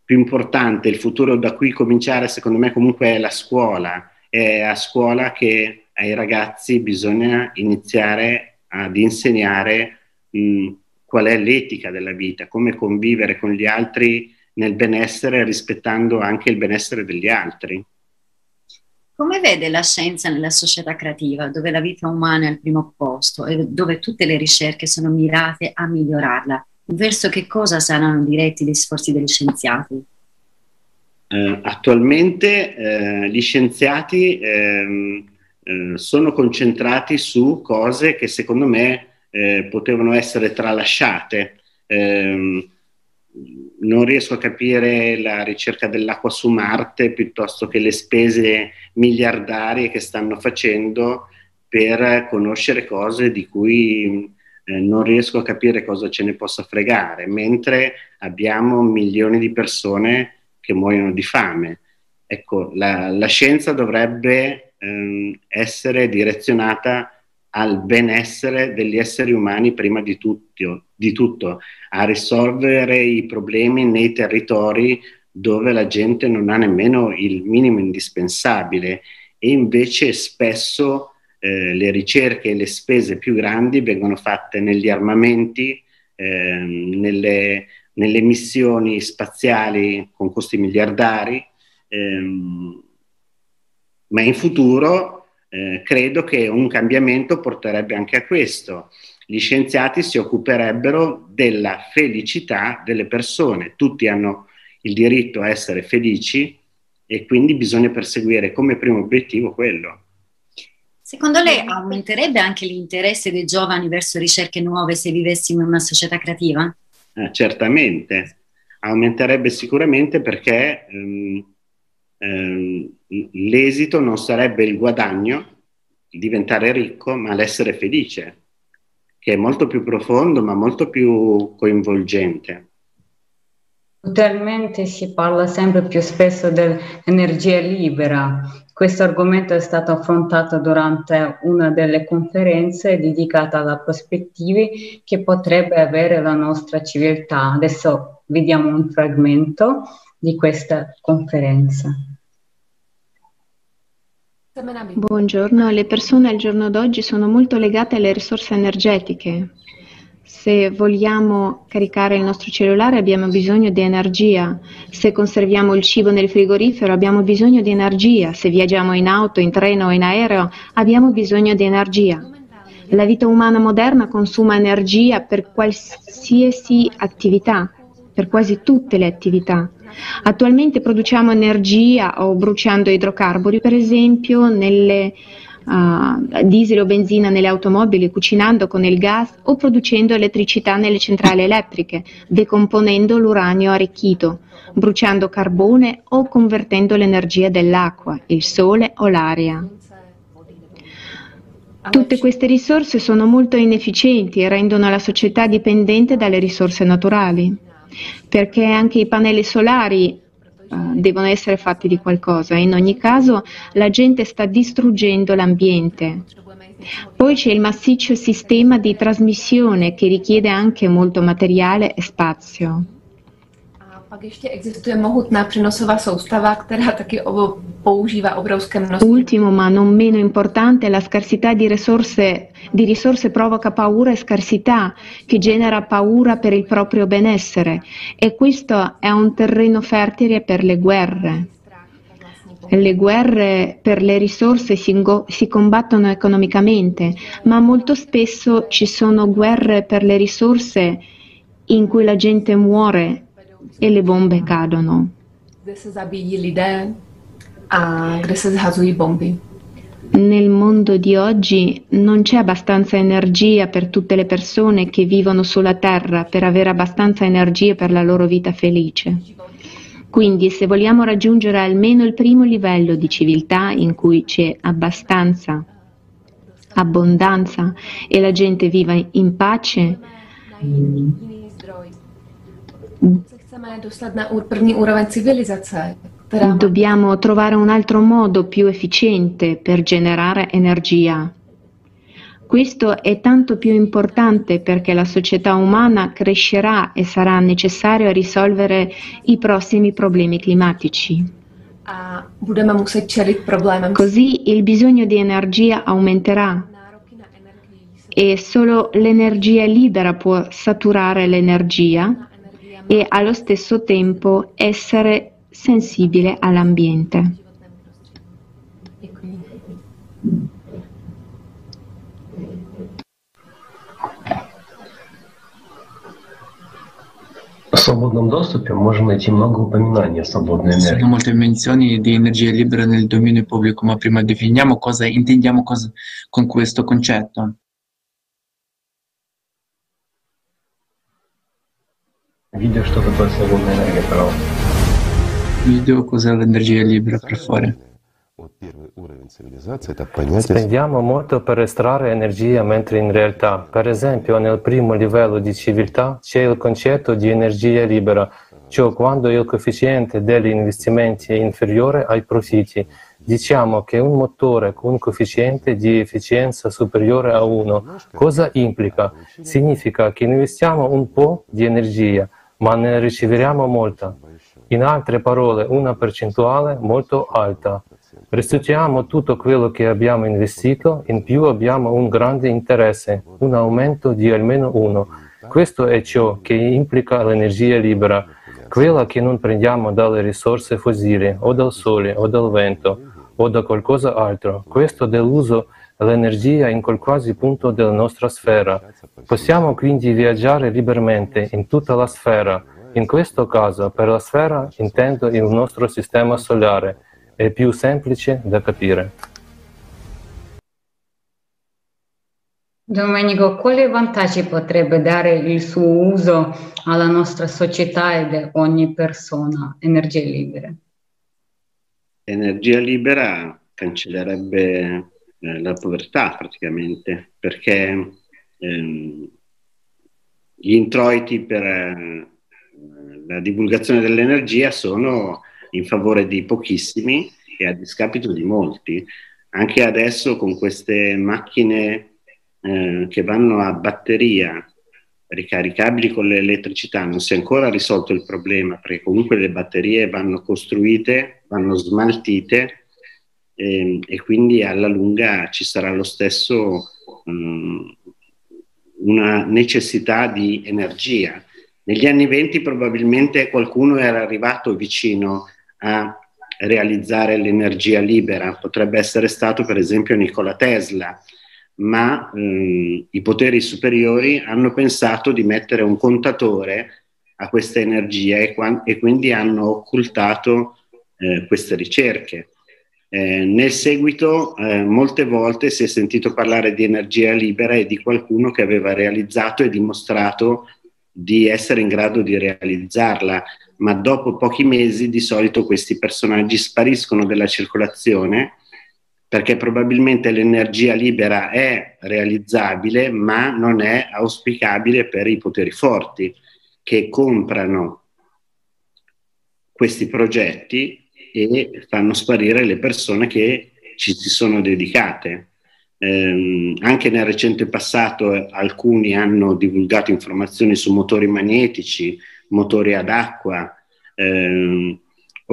più importante, il futuro da cui cominciare, secondo me, comunque è la scuola. È a scuola che ai ragazzi bisogna iniziare ad insegnare mh, qual è l'etica della vita, come convivere con gli altri nel benessere rispettando anche il benessere degli altri. Come vede la scienza nella società creativa, dove la vita umana è al primo posto e dove tutte le ricerche sono mirate a migliorarla? Verso che cosa saranno diretti gli sforzi degli scienziati? Eh, attualmente eh, gli scienziati eh, sono concentrati su cose che secondo me eh, potevano essere tralasciate. Eh, non riesco a capire la ricerca dell'acqua su Marte piuttosto che le spese miliardarie che stanno facendo per conoscere cose di cui eh, non riesco a capire cosa ce ne possa fregare, mentre abbiamo milioni di persone che muoiono di fame. Ecco, la, la scienza dovrebbe ehm, essere direzionata al benessere degli esseri umani prima di tutto, di tutto, a risolvere i problemi nei territori dove la gente non ha nemmeno il minimo indispensabile. E invece spesso eh, le ricerche e le spese più grandi vengono fatte negli armamenti, eh, nelle, nelle, missioni spaziali con costi miliardari, ehm, ma in futuro eh, credo che un cambiamento porterebbe anche a questo. Gli scienziati si occuperebbero della felicità delle persone. Tutti hanno il diritto a essere felici e quindi bisogna perseguire come primo obiettivo quello. Secondo lei aumenterebbe anche l'interesse dei giovani verso ricerche nuove se vivessimo in una società creativa? Eh, certamente, aumenterebbe sicuramente perché ehm, ehm, l'esito non sarebbe il guadagno, il diventare ricco, ma l'essere felice, che è molto più profondo ma molto più coinvolgente. Attualmente si parla sempre più spesso dell'energia libera. Questo argomento è stato affrontato durante una delle conferenze dedicata alle prospettive che potrebbe avere la nostra civiltà. Adesso vediamo un fragmento di questa conferenza. Buongiorno, le persone al giorno d'oggi sono molto legate alle risorse energetiche. Se vogliamo caricare il nostro cellulare abbiamo bisogno di energia, se conserviamo il cibo nel frigorifero abbiamo bisogno di energia, se viaggiamo in auto, in treno o in aereo abbiamo bisogno di energia. La vita umana moderna consuma energia per qualsiasi attività, per quasi tutte le attività. Attualmente produciamo energia o bruciando idrocarburi, per esempio, nelle uh, diesel o benzina nelle automobili, cucinando con il gas o producendo elettricità nelle centrali elettriche, decomponendo l'uranio arricchito, bruciando carbone o convertendo l'energia dell'acqua, il sole o l'aria. Tutte queste risorse sono molto inefficienti e rendono la società dipendente dalle risorse naturali, perché anche i pannelli solari uh, devono essere fatti di qualcosa. In ogni caso la gente sta distruggendo l'ambiente. Poi c'è il massiccio sistema di trasmissione che richiede anche molto materiale e spazio. Pak ještě existuje mohutná přenosová soustava, která taky používá obrovské množství. Ultimo, ma non meno importante, la scarsità di risorse, di risorse provoca paura e scarsità, che genera paura per il proprio benessere e questo è un terreno fertile per le guerre. Le guerre per le risorse si, si, combattono economicamente, ma molto spesso ci sono guerre per le risorse in cui la gente muore e le bombe cadono. Nel mondo di oggi non c'è abbastanza energia per tutte le persone che vivono sulla Terra per avere abbastanza energia per la loro vita felice. Quindi se vogliamo raggiungere almeno il primo livello di civiltà in cui c'è abbastanza, abbondanza e la gente viva in pace, Dobbiamo trovare un altro modo più efficiente per generare energia. Questo è tanto più importante perché la società umana crescerà e sarà necessario risolvere i prossimi problemi climatici. Così il bisogno di energia aumenterà e solo l'energia libera può saturare l'energia e allo stesso tempo essere sensibile all'ambiente. В свободном доступе можно найти много упоминаний о свободной энергии. Sono molte menzioni di energia libera nel dominio pubblico, ma prima definiamo cosa intendiamo cosa, con questo concetto. Видео, что такое свободная энергия, пожалуйста. Video cos'è l'energia libera, per favore. Spendiamo molto per estrarre energia, mentre in realtà, per esempio, nel primo livello di civiltà c'è il concetto di energia libera, cioè quando il coefficiente degli investimenti è inferiore ai profitti. Diciamo che un motore con un coefficiente di efficienza superiore a 1, cosa implica? Significa che investiamo un po' di energia, ma ne riceveremo molta. In altre parole, una percentuale molto alta. Restituiamo tutto quello che abbiamo investito, in più abbiamo un grande interesse, un aumento di almeno uno. Questo è ciò che implica l'energia libera, quella che non prendiamo dalle risorse fossili o dal sole o dal vento o da qualcosa altro. Questo dell'uso dell'energia in qualsiasi punto della nostra sfera. Possiamo quindi viaggiare liberamente in tutta la sfera. In questo caso, per la sfera intendo il nostro sistema solare. È più semplice da capire. Domenico, quali vantaggi potrebbe dare il suo uso alla nostra società ed a ogni persona, energie libere? Energia libera cancellerebbe eh, la povertà praticamente, perché ehm, gli introiti per eh, la divulgazione dell'energia sono in favore di pochissimi e a discapito di molti. Anche adesso con queste macchine eh, che vanno a batteria ricaricabili con l'elettricità non si è ancora risolto il problema perché comunque le batterie vanno costruite, vanno smaltite e, ehm, e quindi alla lunga ci sarà lo stesso um, una necessità di energia. Negli anni venti probabilmente qualcuno era arrivato vicino a realizzare l'energia libera, potrebbe essere stato per esempio Nikola Tesla, ma ehm, i poteri superiori hanno pensato di mettere un contatore a questa energia e, e quindi hanno occultato eh, queste ricerche. Eh, nel seguito eh, molte volte si è sentito parlare di energia libera e di qualcuno che aveva realizzato e dimostrato di essere in grado di realizzarla, ma dopo pochi mesi di solito questi personaggi spariscono dalla circolazione perché probabilmente l'energia libera è realizzabile, ma non è auspicabile per i poteri forti che comprano questi progetti e fanno sparire le persone che ci si sono dedicate. Eh, anche nel recente passato eh, alcuni hanno divulgato informazioni su motori magnetici, motori ad acqua, eh,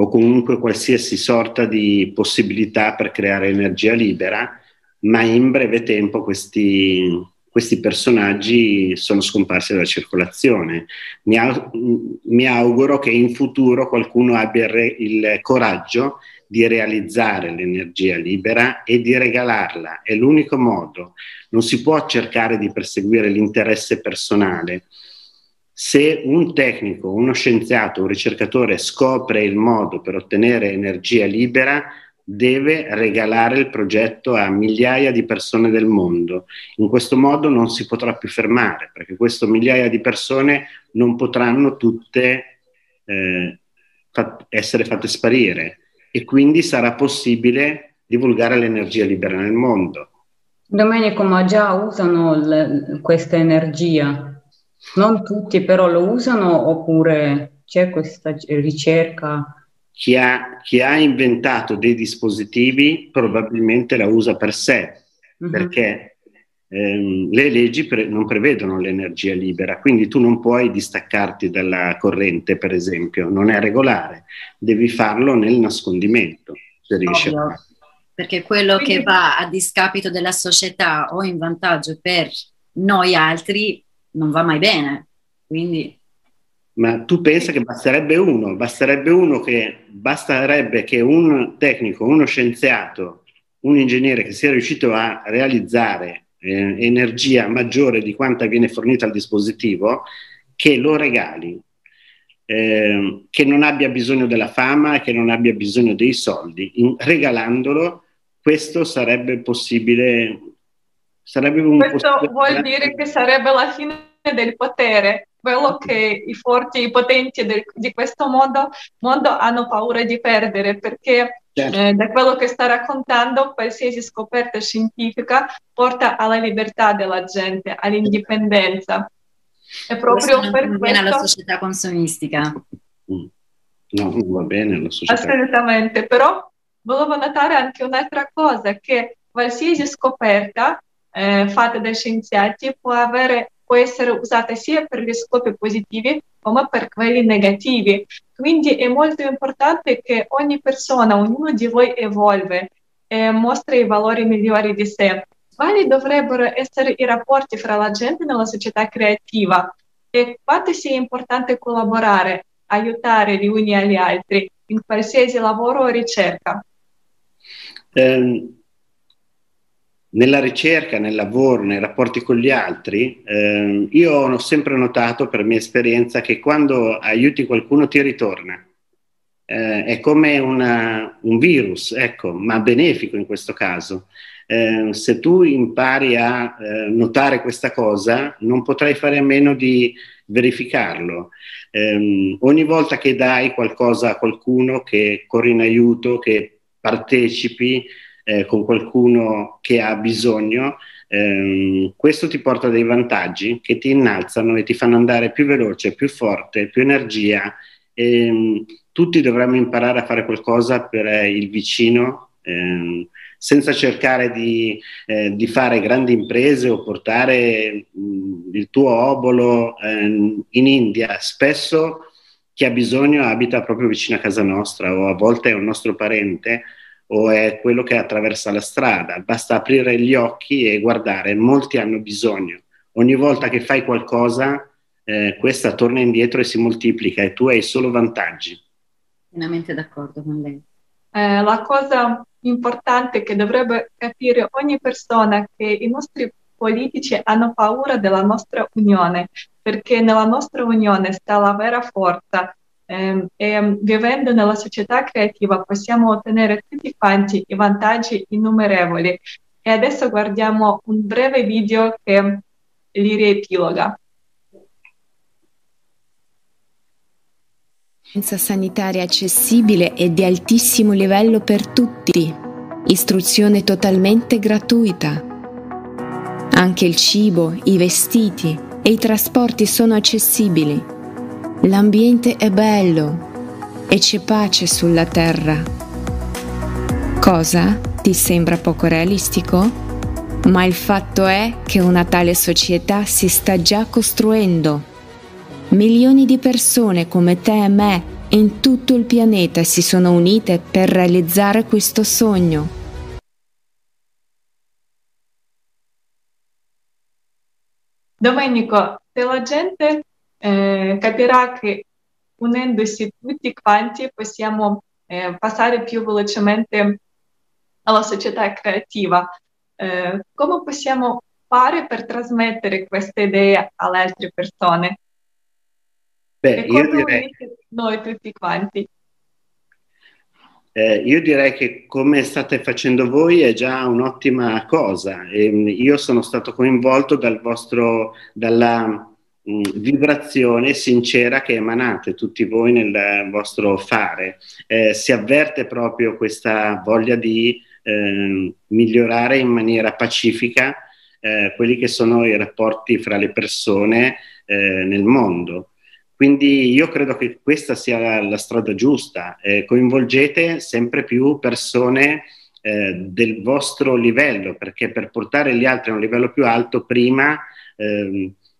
o comunque qualsiasi sorta di possibilità per creare energia libera, ma in breve tempo questi, questi personaggi sono scomparsi dalla circolazione. Mi, au- mi, auguro che in futuro qualcuno abbia re- il coraggio di realizzare l'energia libera e di regalarla. È l'unico modo. Non si può cercare di perseguire l'interesse personale se un tecnico, uno scienziato, un ricercatore scopre il modo per ottenere energia libera, deve regalare il progetto a migliaia di persone del mondo. In questo modo non si potrà più fermare, perché queste migliaia di persone non potranno tutte eh, fat- essere fatte sparire e quindi sarà possibile divulgare l'energia libera nel mondo. Domenico, ma già usano l- questa energia non tutti però lo usano oppure c'è questa ricerca? Chi ha, chi ha inventato dei dispositivi probabilmente la usa per sé, uh-huh. perché ehm, le leggi pre- non prevedono l'energia libera, quindi tu non puoi distaccarti dalla corrente, per esempio, non è regolare, devi farlo nel nascondimento, se riesci a Perché quello che va a discapito della società o in vantaggio per noi altri non va mai bene. Quindi... Ma tu pensa che basterebbe uno, basterebbe uno che, basterebbe che un tecnico, uno scienziato, un ingegnere che sia riuscito a realizzare eh, energia maggiore di quanta viene fornita al dispositivo, che lo regali, eh, che non abbia bisogno della fama che non abbia bisogno dei soldi. In, regalandolo, questo sarebbe possibile. Sarebbe un questo vuol dire che sarebbe la fine del potere, quello che i forti, i potenti del, di questo mondo, mondo, hanno paura di perdere, perché certo. eh, da quello che sta raccontando, qualsiasi scoperta scientifica porta alla libertà della gente, all'indipendenza. È proprio non per questo... alla società consumistica. Mm. No, non va bene la società. Assolutamente, però volevo notare anche un'altra cosa, che qualsiasi scoperta eh, fatta dai scienziati può avere può essere usata sia per gli scopi positivi come per quelli negativi. Quindi è molto importante che ogni persona, ognuno di voi evolve e mostra i valori migliori di sé. Quali dovrebbero essere i rapporti fra la gente nella società creativa e quanto sia importante collaborare, aiutare gli uni agli altri in qualsiasi lavoro o ricerca? Um nella ricerca, nel lavoro, nei rapporti con gli altri, eh, io ho sempre notato per mia esperienza che quando aiuti qualcuno ti ritorna. Eh, è come una, un virus, ecco, ma benefico in questo caso. Eh, se tu impari a eh, notare questa cosa, non potrai fare a meno di verificarlo. Ehm, ogni volta che dai qualcosa a qualcuno, che corri in aiuto, che partecipi, eh, con qualcuno che ha bisogno, ehm, questo ti porta dei vantaggi che ti innalzano e ti fanno andare più veloce, più forte, più energia. Ehm, tutti dovremmo imparare a fare qualcosa per il vicino. Ehm, senza cercare di, eh, di, fare grandi imprese o portare mh, mm, il tuo obolo eh, in India. Spesso chi ha bisogno abita proprio vicino a casa nostra o a volte è un nostro parente o è quello che attraversa la strada, basta aprire gli occhi e guardare, molti hanno bisogno ogni volta che fai qualcosa, eh, questa torna indietro e si moltiplica e tu hai solo vantaggi. Pienamente d'accordo con lei. Eh, la cosa importante che dovrebbe capire ogni persona è che i nostri politici hanno paura della nostra unione, perché nella nostra unione sta la vera forza eh, e vivendo nella società creativa possiamo ottenere tutti quanti i vantaggi innumerevoli. E adesso guardiamo un breve video che li riepiloga. sanitaria accessibile e di altissimo livello per tutti, istruzione totalmente gratuita. Anche il cibo, i vestiti e i trasporti sono accessibili. L'ambiente è bello e c'è pace sulla terra. Cosa ti sembra poco realistico? Ma il fatto è che una tale società si sta già costruendo Milioni di persone come te e me in tutto il pianeta si sono unite per realizzare questo sogno. Domenico, se la gente eh, capirà che unendosi tutti quanti possiamo eh, passare più velocemente alla società creativa, eh, come possiamo fare per trasmettere queste idee alle altre persone? Beh, io direi, noi tutti quanti. Eh, io direi che come state facendo voi è già un'ottima cosa. E, mm, io sono stato coinvolto dal vostro, dalla vibrazione sincera che emanate tutti voi nel vostro fare. Eh, si avverte proprio questa voglia di eh, migliorare in maniera pacifica eh, quelli che sono i rapporti fra le persone eh, nel mondo. Quindi io credo che questa sia la, la strada giusta. Eh, coinvolgete sempre più persone eh, del vostro livello, perché per portare gli altri a un livello più alto, prima...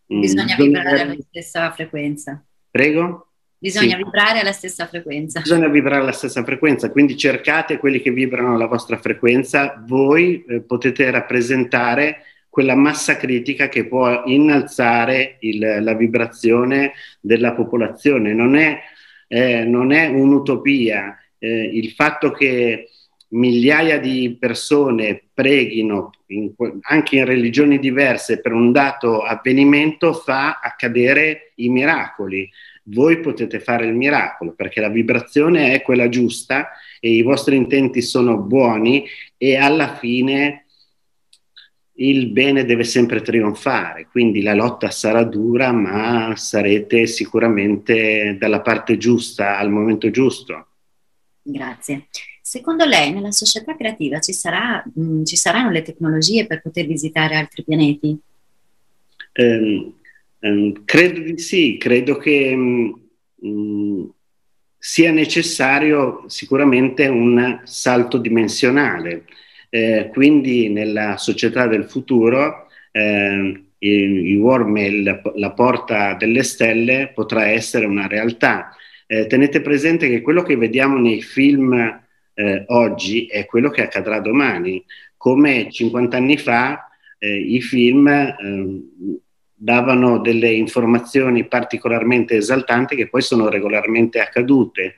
Ehm, Bisogna mm, vibrare alla stessa frequenza. Prego? Bisogna sì. vibrare alla stessa frequenza. Bisogna vibrare alla stessa frequenza, quindi cercate quelli che vibrano alla vostra frequenza, voi eh, potete rappresentare quella massa critica che può innalzare il, la vibrazione della popolazione. Non è, eh, non è un'utopia. Eh, il fatto che migliaia di persone preghino in, anche in religioni diverse per un dato avvenimento fa accadere i miracoli. Voi potete fare il miracolo perché la vibrazione è quella giusta e i vostri intenti sono buoni e alla fine il bene deve sempre trionfare, quindi la lotta sarà dura, ma sarete sicuramente dalla parte giusta al momento giusto. Grazie. Secondo lei nella società creativa ci, sarà, mh, mm, ci saranno le tecnologie per poter visitare altri pianeti? Um, um, credo di sì, credo che um, sia necessario sicuramente un salto dimensionale eh, quindi nella società del futuro eh, i, i wormmail, la porta delle stelle, potrà essere una realtà. Eh, tenete presente che quello che vediamo nei film eh, oggi è quello che accadrà domani. Come 50 anni fa eh, i film ehm, davano delle informazioni particolarmente esaltanti che poi sono regolarmente accadute.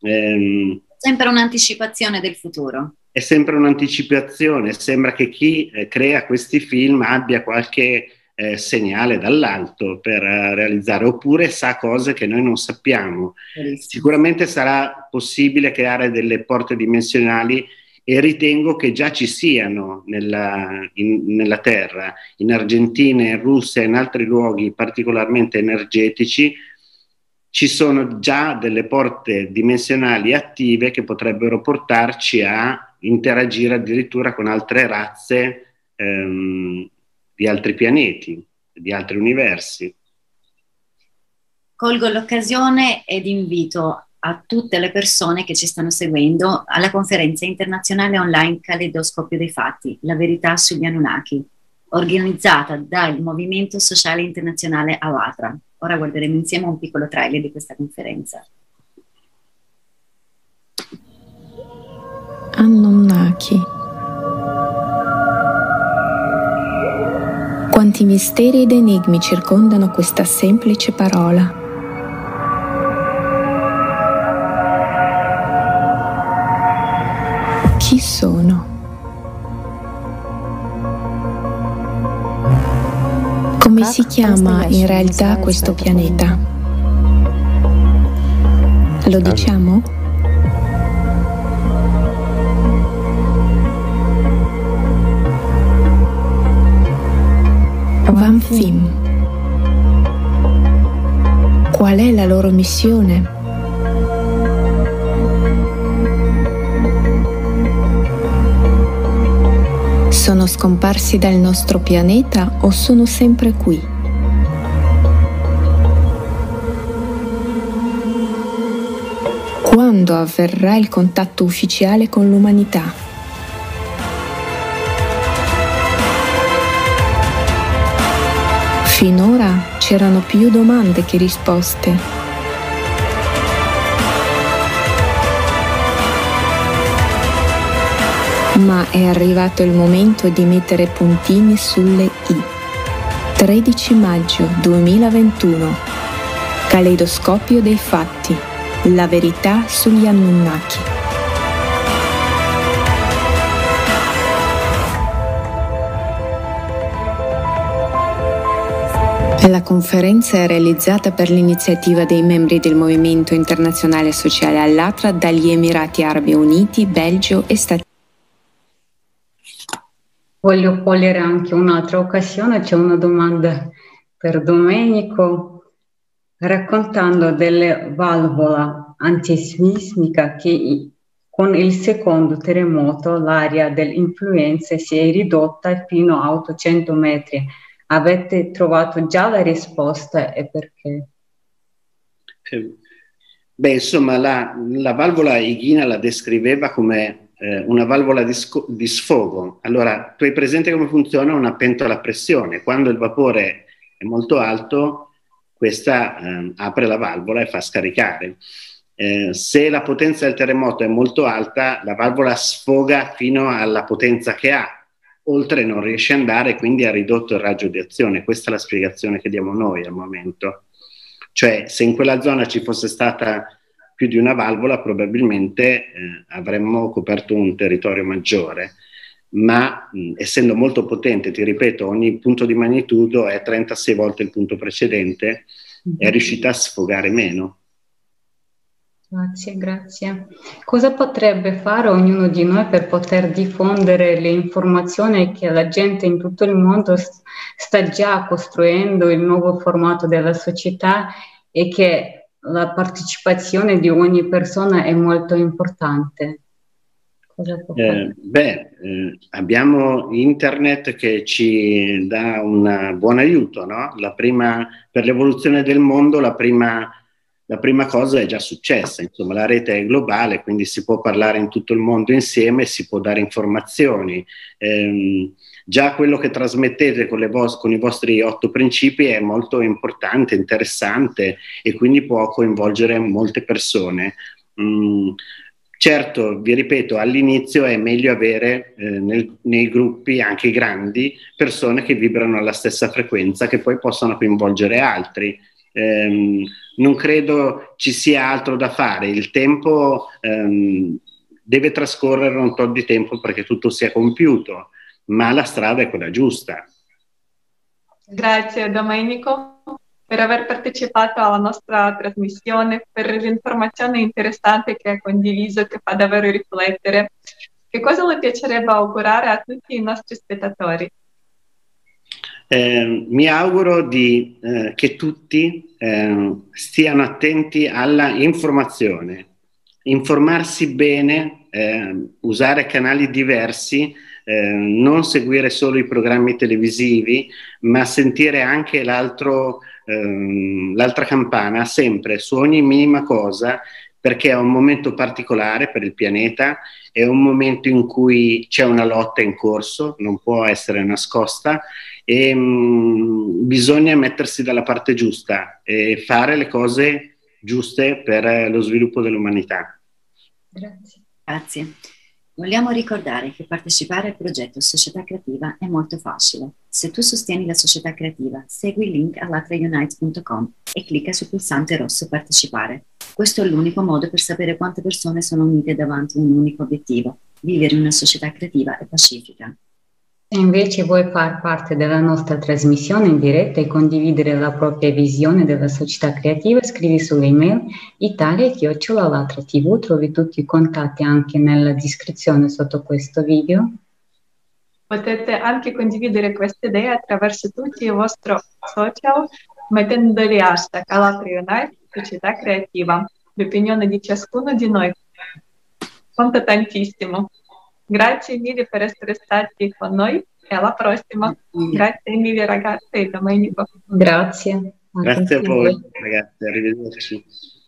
Eh, Sempre un'anticipazione del futuro è sempre un'anticipazione, sembra che chi eh, crea questi film abbia qualche eh, segnale dall'alto per eh, realizzare, oppure sa cose che noi non sappiamo. Sicuramente sarà possibile creare delle porte dimensionali e ritengo che già ci siano nella, in, nella Terra, in Argentina, in Russia e in altri luoghi particolarmente energetici, ci sono già delle porte dimensionali attive che potrebbero portarci a interagire addirittura con altre razze ehm, di altri pianeti, di altri universi. Colgo l'occasione ed invito a tutte le persone che ci stanno seguendo alla conferenza internazionale online Caleidoscopio dei Fatti, la verità sugli Anunnaki, organizzata dal Movimento Sociale Internazionale Alatra. Ora guarderemo insieme un piccolo trailer di questa conferenza. Anunnaki. Quanti misteri ed enigmi circondano questa semplice parola. Chi sono? Come si chiama in realtà questo pianeta? Lo diciamo? Van Fim. Qual è la loro missione? Sono scomparsi dal nostro pianeta o sono sempre qui? Quando avverrà il contatto ufficiale con l'umanità? C'erano più domande che risposte. Ma è arrivato il momento di mettere puntini sulle i. 13 maggio 2021. Caleidoscopio dei fatti. La verità sugli Anunnaki. La conferenza è realizzata per l'iniziativa dei membri del Movimento Internazionale Sociale Allatra dagli Emirati Arabi Uniti, Belgio e Stati Uniti. Voglio cogliere anche un'altra occasione, c'è una domanda per Domenico raccontando delle valvola antisismica che con il secondo terremoto l'area dell'influenza si è ridotta fino a 800 metri Avete trovato già la risposta e perché? Eh, beh, insomma, la, la, valvola Ighina la descriveva come eh, una valvola di, di, sfogo. Allora, tu hai presente come funziona una pentola a pressione. Quando il vapore è molto alto, questa eh, apre la valvola e fa scaricare. Eh, se la potenza del terremoto è molto alta, la valvola sfoga fino alla potenza che ha oltre non riesce ad andare, quindi ha ridotto il raggio di azione. Questa è la spiegazione che diamo noi al momento. Cioè, se in quella zona ci fosse stata più di una valvola, probabilmente eh, avremmo coperto un territorio maggiore. Ma mh, essendo molto potente, ti ripeto, ogni punto di magnitudo è 36 volte il punto precedente, è riuscita a sfogare meno. Grazie, grazie. Cosa potrebbe fare ognuno di noi per poter diffondere le informazioni che la gente in tutto il mondo sta già costruendo il nuovo formato della società e che la partecipazione di ogni persona è molto importante? Eh, beh, eh, abbiamo internet che ci dà un buon aiuto, no? La prima, per l'evoluzione del mondo, la prima la prima cosa è già successa, insomma la rete è globale, quindi si può parlare in tutto il mondo insieme, si può dare informazioni. Eh, già quello che trasmettete con, vo- con, i vostri otto principi è molto importante, interessante e quindi può coinvolgere molte persone. Mm, certo, vi ripeto, all'inizio è meglio avere eh, nel, nei gruppi, anche grandi, persone che vibrano alla stessa frequenza, che poi possano coinvolgere altri. Eh, non credo ci sia altro da fare. Il tempo ehm, deve trascorrere un po' di tempo perché tutto sia compiuto, ma la strada è quella giusta. Grazie Domenico per aver partecipato alla nostra trasmissione, per l'informazione interessante che ha condiviso, che fa davvero riflettere. Che cosa le piacerebbe augurare a tutti i nostri spettatori? Eh, mi auguro di, eh, che tutti eh, stiano attenti alla informazione, informarsi bene, eh, usare canali diversi, eh, non seguire solo i programmi televisivi, ma sentire anche ehm, l'altra campana sempre su ogni minima cosa perché è un momento particolare per il pianeta, è un momento in cui c'è una lotta in corso, non può essere nascosta e mh, mm, bisogna mettersi dalla parte giusta e fare le cose giuste per lo sviluppo dell'umanità. Grazie. Grazie. Vogliamo ricordare che partecipare al progetto Società Creativa è molto facile. Se tu sostieni la società creativa, segui il link allatraunite.com e clicca sul pulsante rosso Partecipare. Questo è l'unico modo per sapere quante persone sono unite davanti a un unico obiettivo, vivere in una società creativa e pacifica. Se invece vuoi far parte della nostra trasmissione in diretta e condividere la propria visione della società creativa, scrivi sull'email italia.latra.tv, trovi tutti i contatti anche nella descrizione sotto questo video. Potete anche condividere queste idee attraverso tutti i vostri social mettendoli hashtag Alatra Unite Società Creativa. L'opinione di ciascuno di noi conta tantissimo. Grazie mille per essere stati con noi e alla prossima. Grazie mille ragazze e Domenico. Grazie. Grazie a voi ragazzi, arrivederci.